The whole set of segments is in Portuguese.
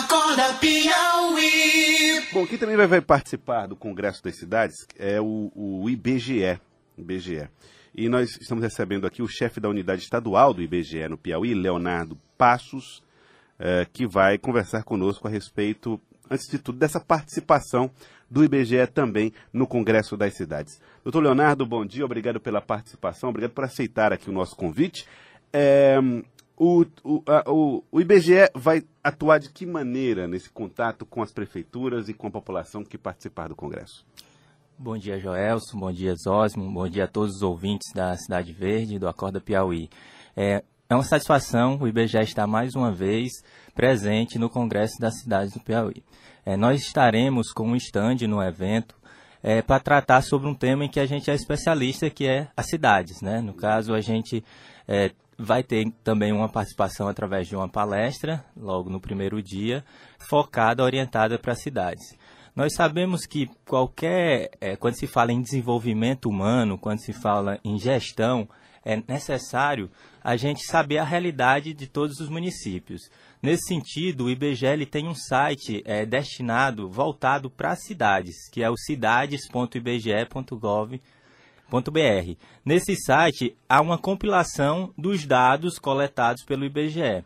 Acorda Piauí. Bom, quem também vai, participar do Congresso das Cidades é o, o IBGE. IBGE. E nós estamos recebendo aqui o chefe da unidade estadual do IBGE no Piauí, Leonardo Passos, eh, que vai conversar conosco a respeito, antes de tudo, dessa participação do IBGE também no Congresso das Cidades. Doutor Leonardo, bom dia, obrigado pela participação, obrigado por aceitar aqui o nosso convite. É, o, o, a, o, o IBGE vai atuar de que maneira nesse contato com as prefeituras e com a população que participar do Congresso? Bom dia, Joelson. Bom dia, Zosmo. Bom dia a todos os ouvintes da Cidade Verde do Acorda Piauí. É, é uma satisfação o IBGE estar mais uma vez presente no Congresso das Cidades do Piauí. É, nós estaremos com um stand no evento é, para tratar sobre um tema em que a gente é especialista, que é as cidades. Né? No caso, a gente é, vai ter também uma participação através de uma palestra, logo no primeiro dia, focada, orientada para as cidades. Nós sabemos que qualquer, é, quando se fala em desenvolvimento humano, quando se fala em gestão, é necessário a gente saber a realidade de todos os municípios. Nesse sentido, o IBGE tem um site é, destinado, voltado para as cidades, que é o cidades.ibge.gov.br. Nesse site há uma compilação dos dados coletados pelo IBGE.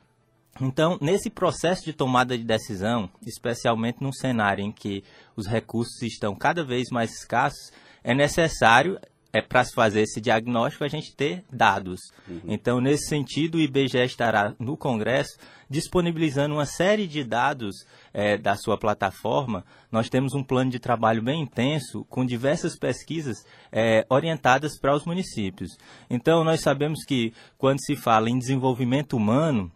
Então, nesse processo de tomada de decisão, especialmente num cenário em que os recursos estão cada vez mais escassos, é necessário, é para se fazer esse diagnóstico, a gente ter dados. Uhum. Então, nesse sentido, o IBGE estará no Congresso disponibilizando uma série de dados é, da sua plataforma. Nós temos um plano de trabalho bem intenso, com diversas pesquisas é, orientadas para os municípios. Então, nós sabemos que quando se fala em desenvolvimento humano,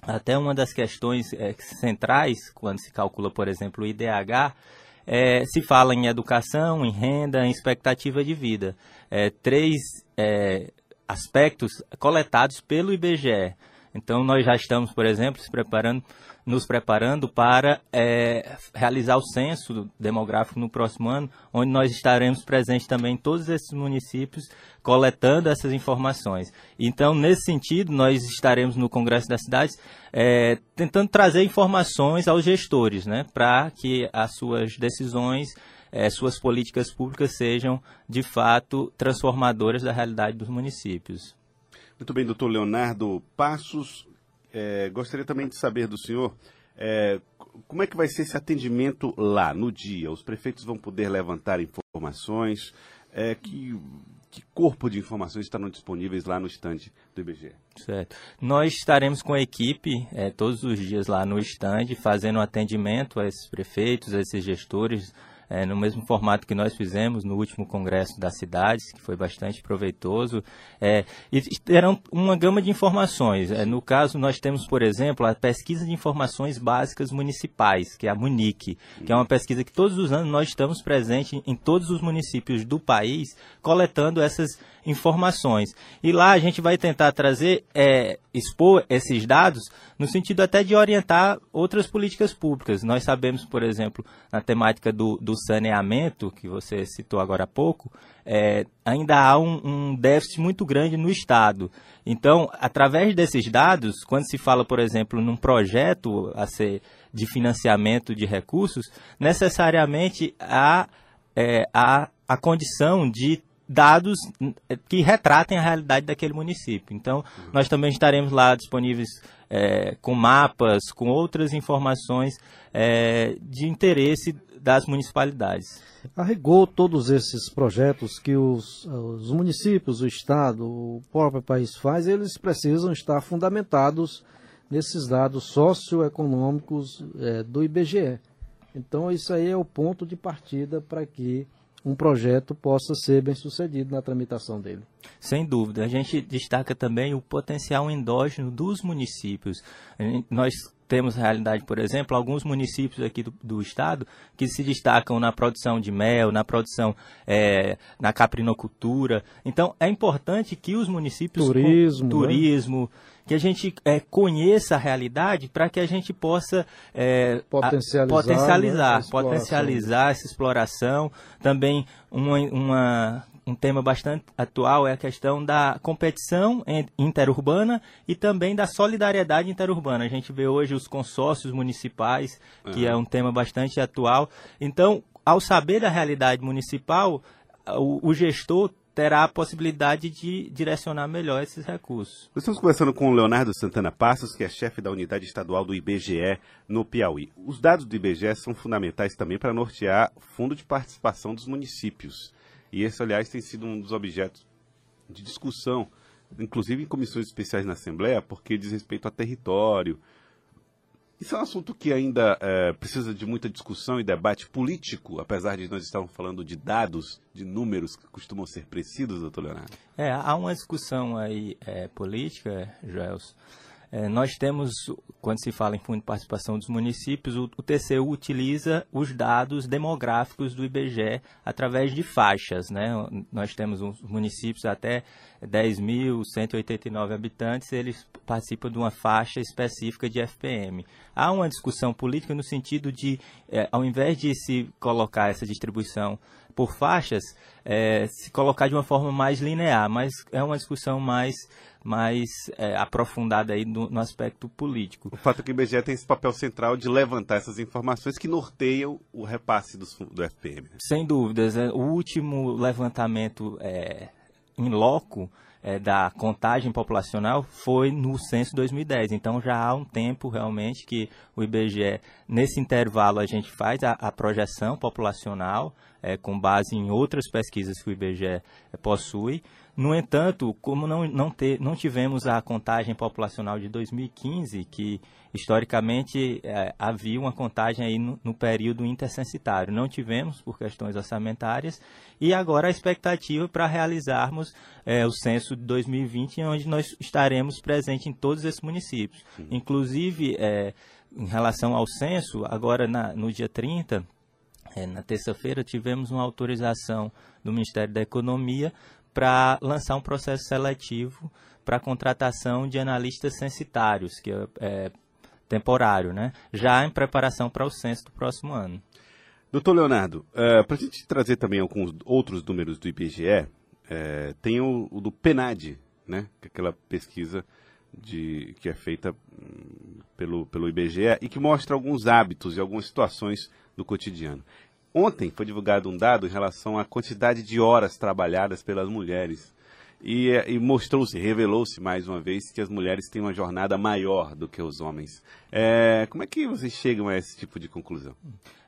até uma das questões é, centrais, quando se calcula, por exemplo, o IDH, é, se fala em educação, em renda, em expectativa de vida. É, três é, aspectos coletados pelo IBGE. Então, nós já estamos, por exemplo, preparando nos preparando para é, realizar o censo demográfico no próximo ano, onde nós estaremos presentes também em todos esses municípios, coletando essas informações. Então, nesse sentido, nós estaremos no Congresso das Cidades é, tentando trazer informações aos gestores, né, para que as suas decisões é, suas políticas públicas sejam, de fato, transformadoras da realidade dos municípios. Muito bem, doutor Leonardo Passos, é, gostaria também de saber do senhor é, como é que vai ser esse atendimento lá, no dia? Os prefeitos vão poder levantar informações? É, que, que corpo de informações estarão disponíveis lá no estande do IBGE? Certo. Nós estaremos com a equipe é, todos os dias lá no estande, fazendo atendimento a esses prefeitos, a esses gestores, é, no mesmo formato que nós fizemos no último congresso das cidades, que foi bastante proveitoso, é, e terão uma gama de informações. É, no caso, nós temos, por exemplo, a pesquisa de informações básicas municipais, que é a MUNIC, que é uma pesquisa que todos os anos nós estamos presentes em todos os municípios do país, coletando essas informações. E lá a gente vai tentar trazer, é, expor esses dados no sentido até de orientar outras políticas públicas. Nós sabemos, por exemplo, na temática do, do saneamento, que você citou agora há pouco, é, ainda há um, um, déficit muito grande no Estado. Então, através desses dados, quando se fala, por exemplo, num projeto a ser de financiamento de recursos, necessariamente há, é, há a condição de dados que retratem a realidade daquele município. Então, nós também estaremos lá disponíveis é, com mapas, com outras informações é, de interesse das municipalidades. A rigor, todos esses projetos que os, os municípios, o Estado, o próprio país faz, eles precisam estar fundamentados nesses dados socioeconômicos é, do IBGE. Então, isso aí é o ponto de partida para que um projeto possa ser bem sucedido na tramitação dele. Sem dúvida. A gente destaca também o potencial endógeno dos municípios. Nós temos realidade, por exemplo, alguns municípios aqui do, do, estado que se destacam na produção de mel, na produção é, na caprinocultura. Então, é importante que os municípios turismo, com, turismo, né? Que a gente é, conheça a realidade para que a gente possa é, potencializar, a, potencializar, né, potencializar essa exploração, também uma, uma um tema bastante atual é a questão da competição interurbana e também da solidariedade interurbana. A gente vê hoje os consórcios municipais, que uhum. é um tema bastante atual. Então, ao saber da realidade municipal, o, o gestor terá a possibilidade de direcionar melhor esses recursos. Nós estamos conversando com o Leonardo Santana Passos, que é chefe da unidade estadual do IBGE no Piauí. Os dados do IBGE são fundamentais também para nortear o fundo de participação dos municípios. E esse, aliás, tem sido um dos objetos de discussão, inclusive em comissões especiais na Assembleia, porque diz respeito a território, isso é um assunto que ainda é, precisa de muita discussão e debate político, apesar de nós estarmos falando de dados, de números que costumam ser precisos, doutor Leonardo. É, há uma discussão aí é, política, Joelson, é, nós temos, quando se fala em fundo de participação dos municípios, o, o, TCU utiliza os dados demográficos do IBGE através de faixas. Né? Nós temos os municípios até 10.189 habitantes, eles participam de uma faixa específica de FPM. Há uma discussão política no sentido de, é, ao invés de se colocar essa distribuição por faixas, é, se colocar de uma forma mais linear, mas é uma discussão mais mais é, aprofundada aí no, no, aspecto político. O fato é que o IBGE tem esse papel central de levantar essas informações que norteiam o repasse do, do FPM. Né? Sem dúvidas. É, o último levantamento é, em loco é, da contagem populacional foi no censo 2010. Então já há um tempo realmente que o IBGE, nesse intervalo, a gente faz a, a projeção populacional é, com base em outras pesquisas que o IBGE é, possui. No entanto, como não, não, ter, não tivemos a contagem populacional de 2015, que historicamente é, havia uma contagem aí no, no, período intercensitário, não tivemos por questões orçamentárias, e agora a expectativa para realizarmos é, o censo de 2020, onde nós estaremos presentes em todos esses municípios. Uhum. Inclusive, é, em relação ao censo, agora na, no dia 30, é, na terça-feira, tivemos uma autorização do Ministério da Economia para lançar um processo seletivo para contratação de analistas censitários, que é, é temporário, né? já em preparação para o censo do próximo ano. Doutor Leonardo, uh, para a gente trazer também alguns outros números do IBGE, é, tem o, o, do PENAD, né? é aquela pesquisa de, que é feita hum, pelo, pelo IBGE e que mostra alguns hábitos e algumas situações do cotidiano. Ontem foi divulgado um dado em relação à quantidade de horas trabalhadas pelas mulheres. E, e mostrou-se, revelou-se mais uma vez que as mulheres têm uma jornada maior do que os homens. É, como é que vocês chegam a esse tipo de conclusão?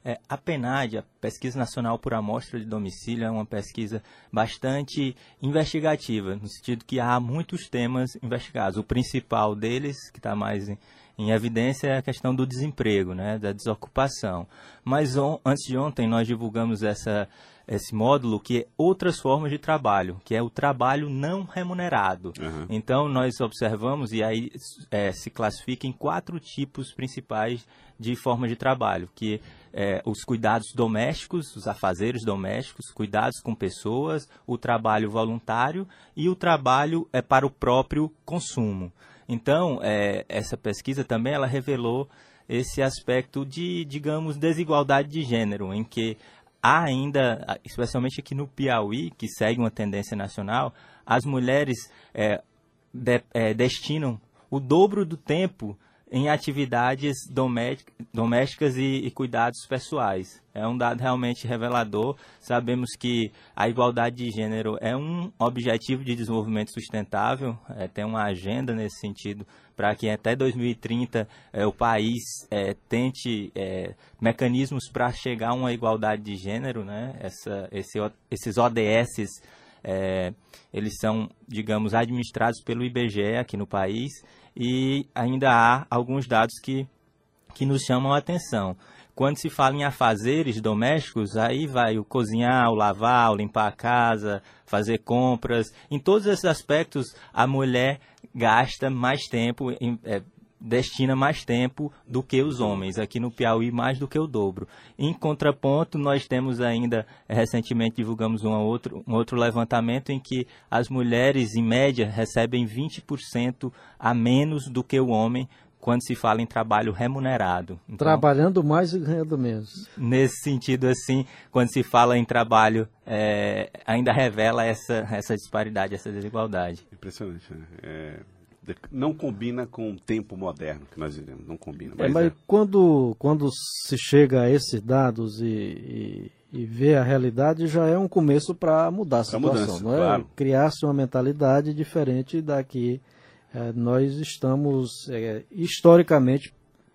É, a PNAD, a Pesquisa Nacional por Amostra de Domicílio, é uma pesquisa bastante investigativa, no sentido que há muitos temas investigados. O principal deles, que está mais em, em evidência é a questão do desemprego, né, da desocupação. Mas on, antes de ontem nós divulgamos essa, esse módulo que é outras formas de trabalho, que é o trabalho não remunerado. Uhum. Então nós observamos e aí é, se classifica em quatro tipos principais de formas de trabalho, que é, os cuidados domésticos, os afazeres domésticos, cuidados com pessoas, o trabalho voluntário e o trabalho é para o próprio consumo. Então, é, essa pesquisa também ela revelou esse aspecto de, digamos, desigualdade de gênero, em que há ainda, especialmente aqui no Piauí, que segue uma tendência nacional, as mulheres é, de, é, destinam o dobro do tempo em atividades domésticas e, cuidados pessoais. É um dado realmente revelador. Sabemos que a igualdade de gênero é um objetivo de desenvolvimento sustentável, é, tem uma agenda nesse sentido para que até 2030 é, o país é, tente é, mecanismos para chegar a uma igualdade de gênero. Né? Essa, esse, esses ODS é, eles são, digamos, administrados pelo IBGE aqui no país e ainda há alguns dados que, que nos chamam a atenção. Quando se fala em afazeres domésticos, aí vai o cozinhar, o lavar, o limpar a casa, fazer compras. Em todos esses aspectos, a mulher gasta mais tempo, é, destina mais tempo do que os homens. Aqui no Piauí, mais do que o dobro. Em contraponto, nós temos ainda, eh, recentemente divulgamos um outro, um outro levantamento em que as mulheres, em média, recebem 20% a menos do que o homem quando se fala em trabalho remunerado. Então, Trabalhando mais e ganhando menos. Nesse sentido, assim, quando se fala em trabalho, é, ainda revela essa, essa disparidade, essa desigualdade. Impressionante, né? É, não combina com o tempo moderno que nós vivemos, não combina. Mas, é, mas é. Quando, quando se chega a esses dados e, e, e vê a realidade, já é um começo para mudar a situação, mudança, não é? Claro. Criar-se uma mentalidade diferente da que é, nós estamos é, historicamente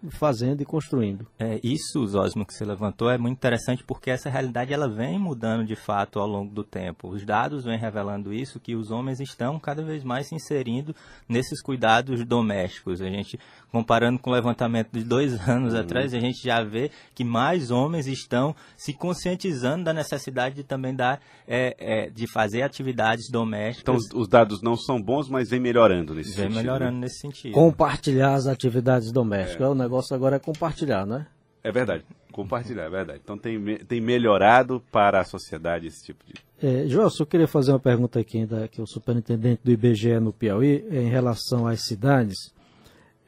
fazendo e construindo. É, isso, Zosmo, que você levantou, é muito interessante porque essa realidade ela vem mudando de fato ao longo do tempo. Os dados vêm revelando isso, que os homens estão cada vez mais se inserindo nesses cuidados domésticos. A gente, comparando com o levantamento de dois anos uhum. atrás, a gente já vê que mais homens estão se conscientizando da necessidade de também dar, é, é, de fazer atividades domésticas. Então, os, os, dados não são bons, mas vem melhorando nesse vem sentido. Vem melhorando né? nesse sentido. Compartilhar as atividades domésticas. É. O negócio agora é compartilhar, né? É verdade, compartilhar, é verdade. Então tem, tem melhorado para a sociedade esse tipo de. É, Joel, eu queria fazer uma pergunta aqui ainda, que o superintendente do IBGE no Piauí, é, em relação às cidades.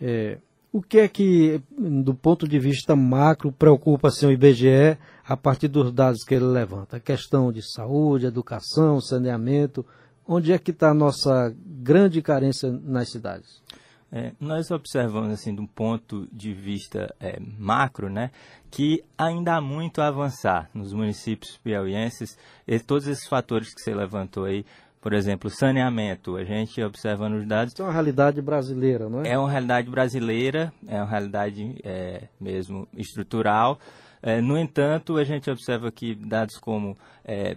É, o que é que, do ponto de vista macro, preocupa assim, o IBGE a partir dos dados que ele levanta? A questão de saúde, educação, saneamento. Onde é que está a nossa grande carência nas cidades? É, nós observamos, assim, de um ponto de vista é, macro, né, que ainda há muito a avançar nos municípios piauienses, e todos esses fatores que você levantou aí, por exemplo, saneamento, a gente observa nos dados... Isso é uma realidade brasileira, não é? É uma realidade brasileira, é uma realidade é, mesmo estrutural. É, no entanto, a gente observa que dados como é,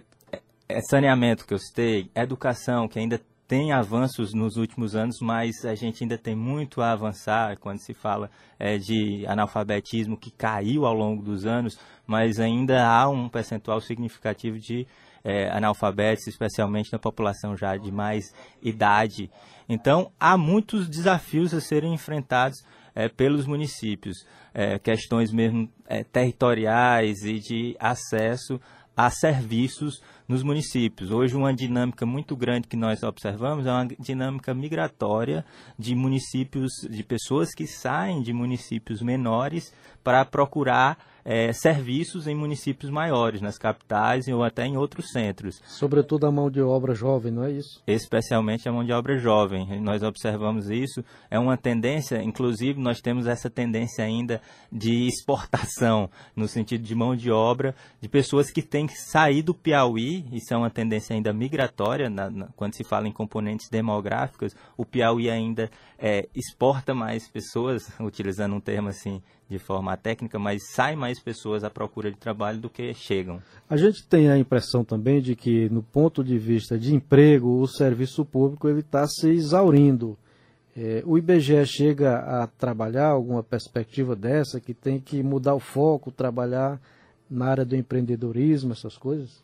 é, saneamento, que eu citei, educação, que ainda tem avanços nos últimos anos, mas a gente ainda tem muito a avançar quando se fala é, de analfabetismo que caiu ao longo dos anos, mas ainda há um percentual significativo de é, analfabetos, especialmente na população já de mais idade. Então, há muitos desafios a serem enfrentados é, pelos municípios, é, questões mesmo é, territoriais e de acesso a serviços nos municípios. Hoje, uma dinâmica muito grande que nós observamos é uma dinâmica migratória de municípios, de pessoas que saem de municípios menores para procurar é, serviços em municípios maiores, nas capitais ou até em outros centros. Sobretudo a mão de obra jovem, não é isso? Especialmente a mão de obra jovem. Nós observamos isso. É uma tendência, inclusive nós temos essa tendência ainda de exportação, no sentido de mão de obra, de pessoas que têm que sair do Piauí, isso é uma tendência ainda migratória, na, na, quando se fala em componentes demográficos, o Piauí ainda é, exporta mais pessoas, utilizando um termo assim de forma técnica, mas sai mais pessoas à procura de trabalho do que chegam. A gente tem a impressão também de que, no ponto de vista de emprego, o serviço público está se exaurindo. É, o IBGE chega a trabalhar alguma perspectiva dessa, que tem que mudar o foco, trabalhar na área do empreendedorismo, essas coisas?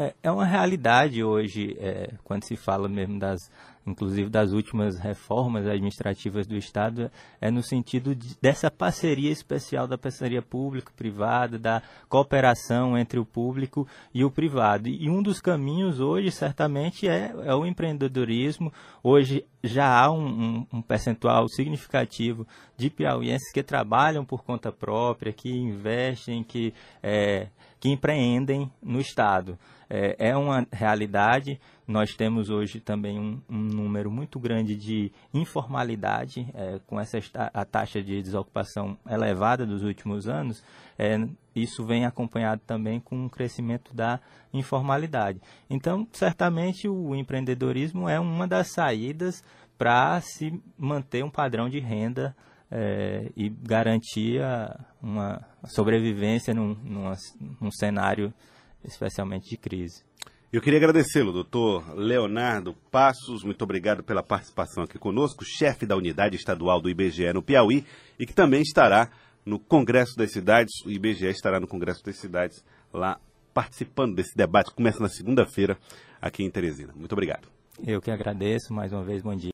É, é uma realidade hoje, é, quando se fala mesmo das, inclusive das últimas reformas administrativas do Estado, é no sentido de, dessa parceria especial da parceria público-privada, da cooperação entre o público e o privado. E um dos caminhos hoje, certamente, é, é o empreendedorismo. Hoje já há um, um, um percentual significativo de piauienses que trabalham por conta própria, que investem, que, é, que empreendem no Estado é, é uma realidade. Nós temos hoje também um, um número muito grande de informalidade, é, com essa a taxa de desocupação elevada dos últimos anos. É, isso vem acompanhado também com um crescimento da informalidade. Então, certamente, o empreendedorismo é uma das saídas para se manter um padrão de renda é, e garantir uma sobrevivência num, num, num cenário especialmente de crise. Eu queria agradecê-lo, doutor Leonardo Passos. Muito obrigado pela participação aqui conosco, chefe da unidade estadual do IBGE no Piauí e que também estará no Congresso das Cidades. O IBGE estará no Congresso das Cidades lá participando desse debate que começa na segunda-feira aqui em Teresina. Muito obrigado. Eu que agradeço mais uma vez. Bom dia.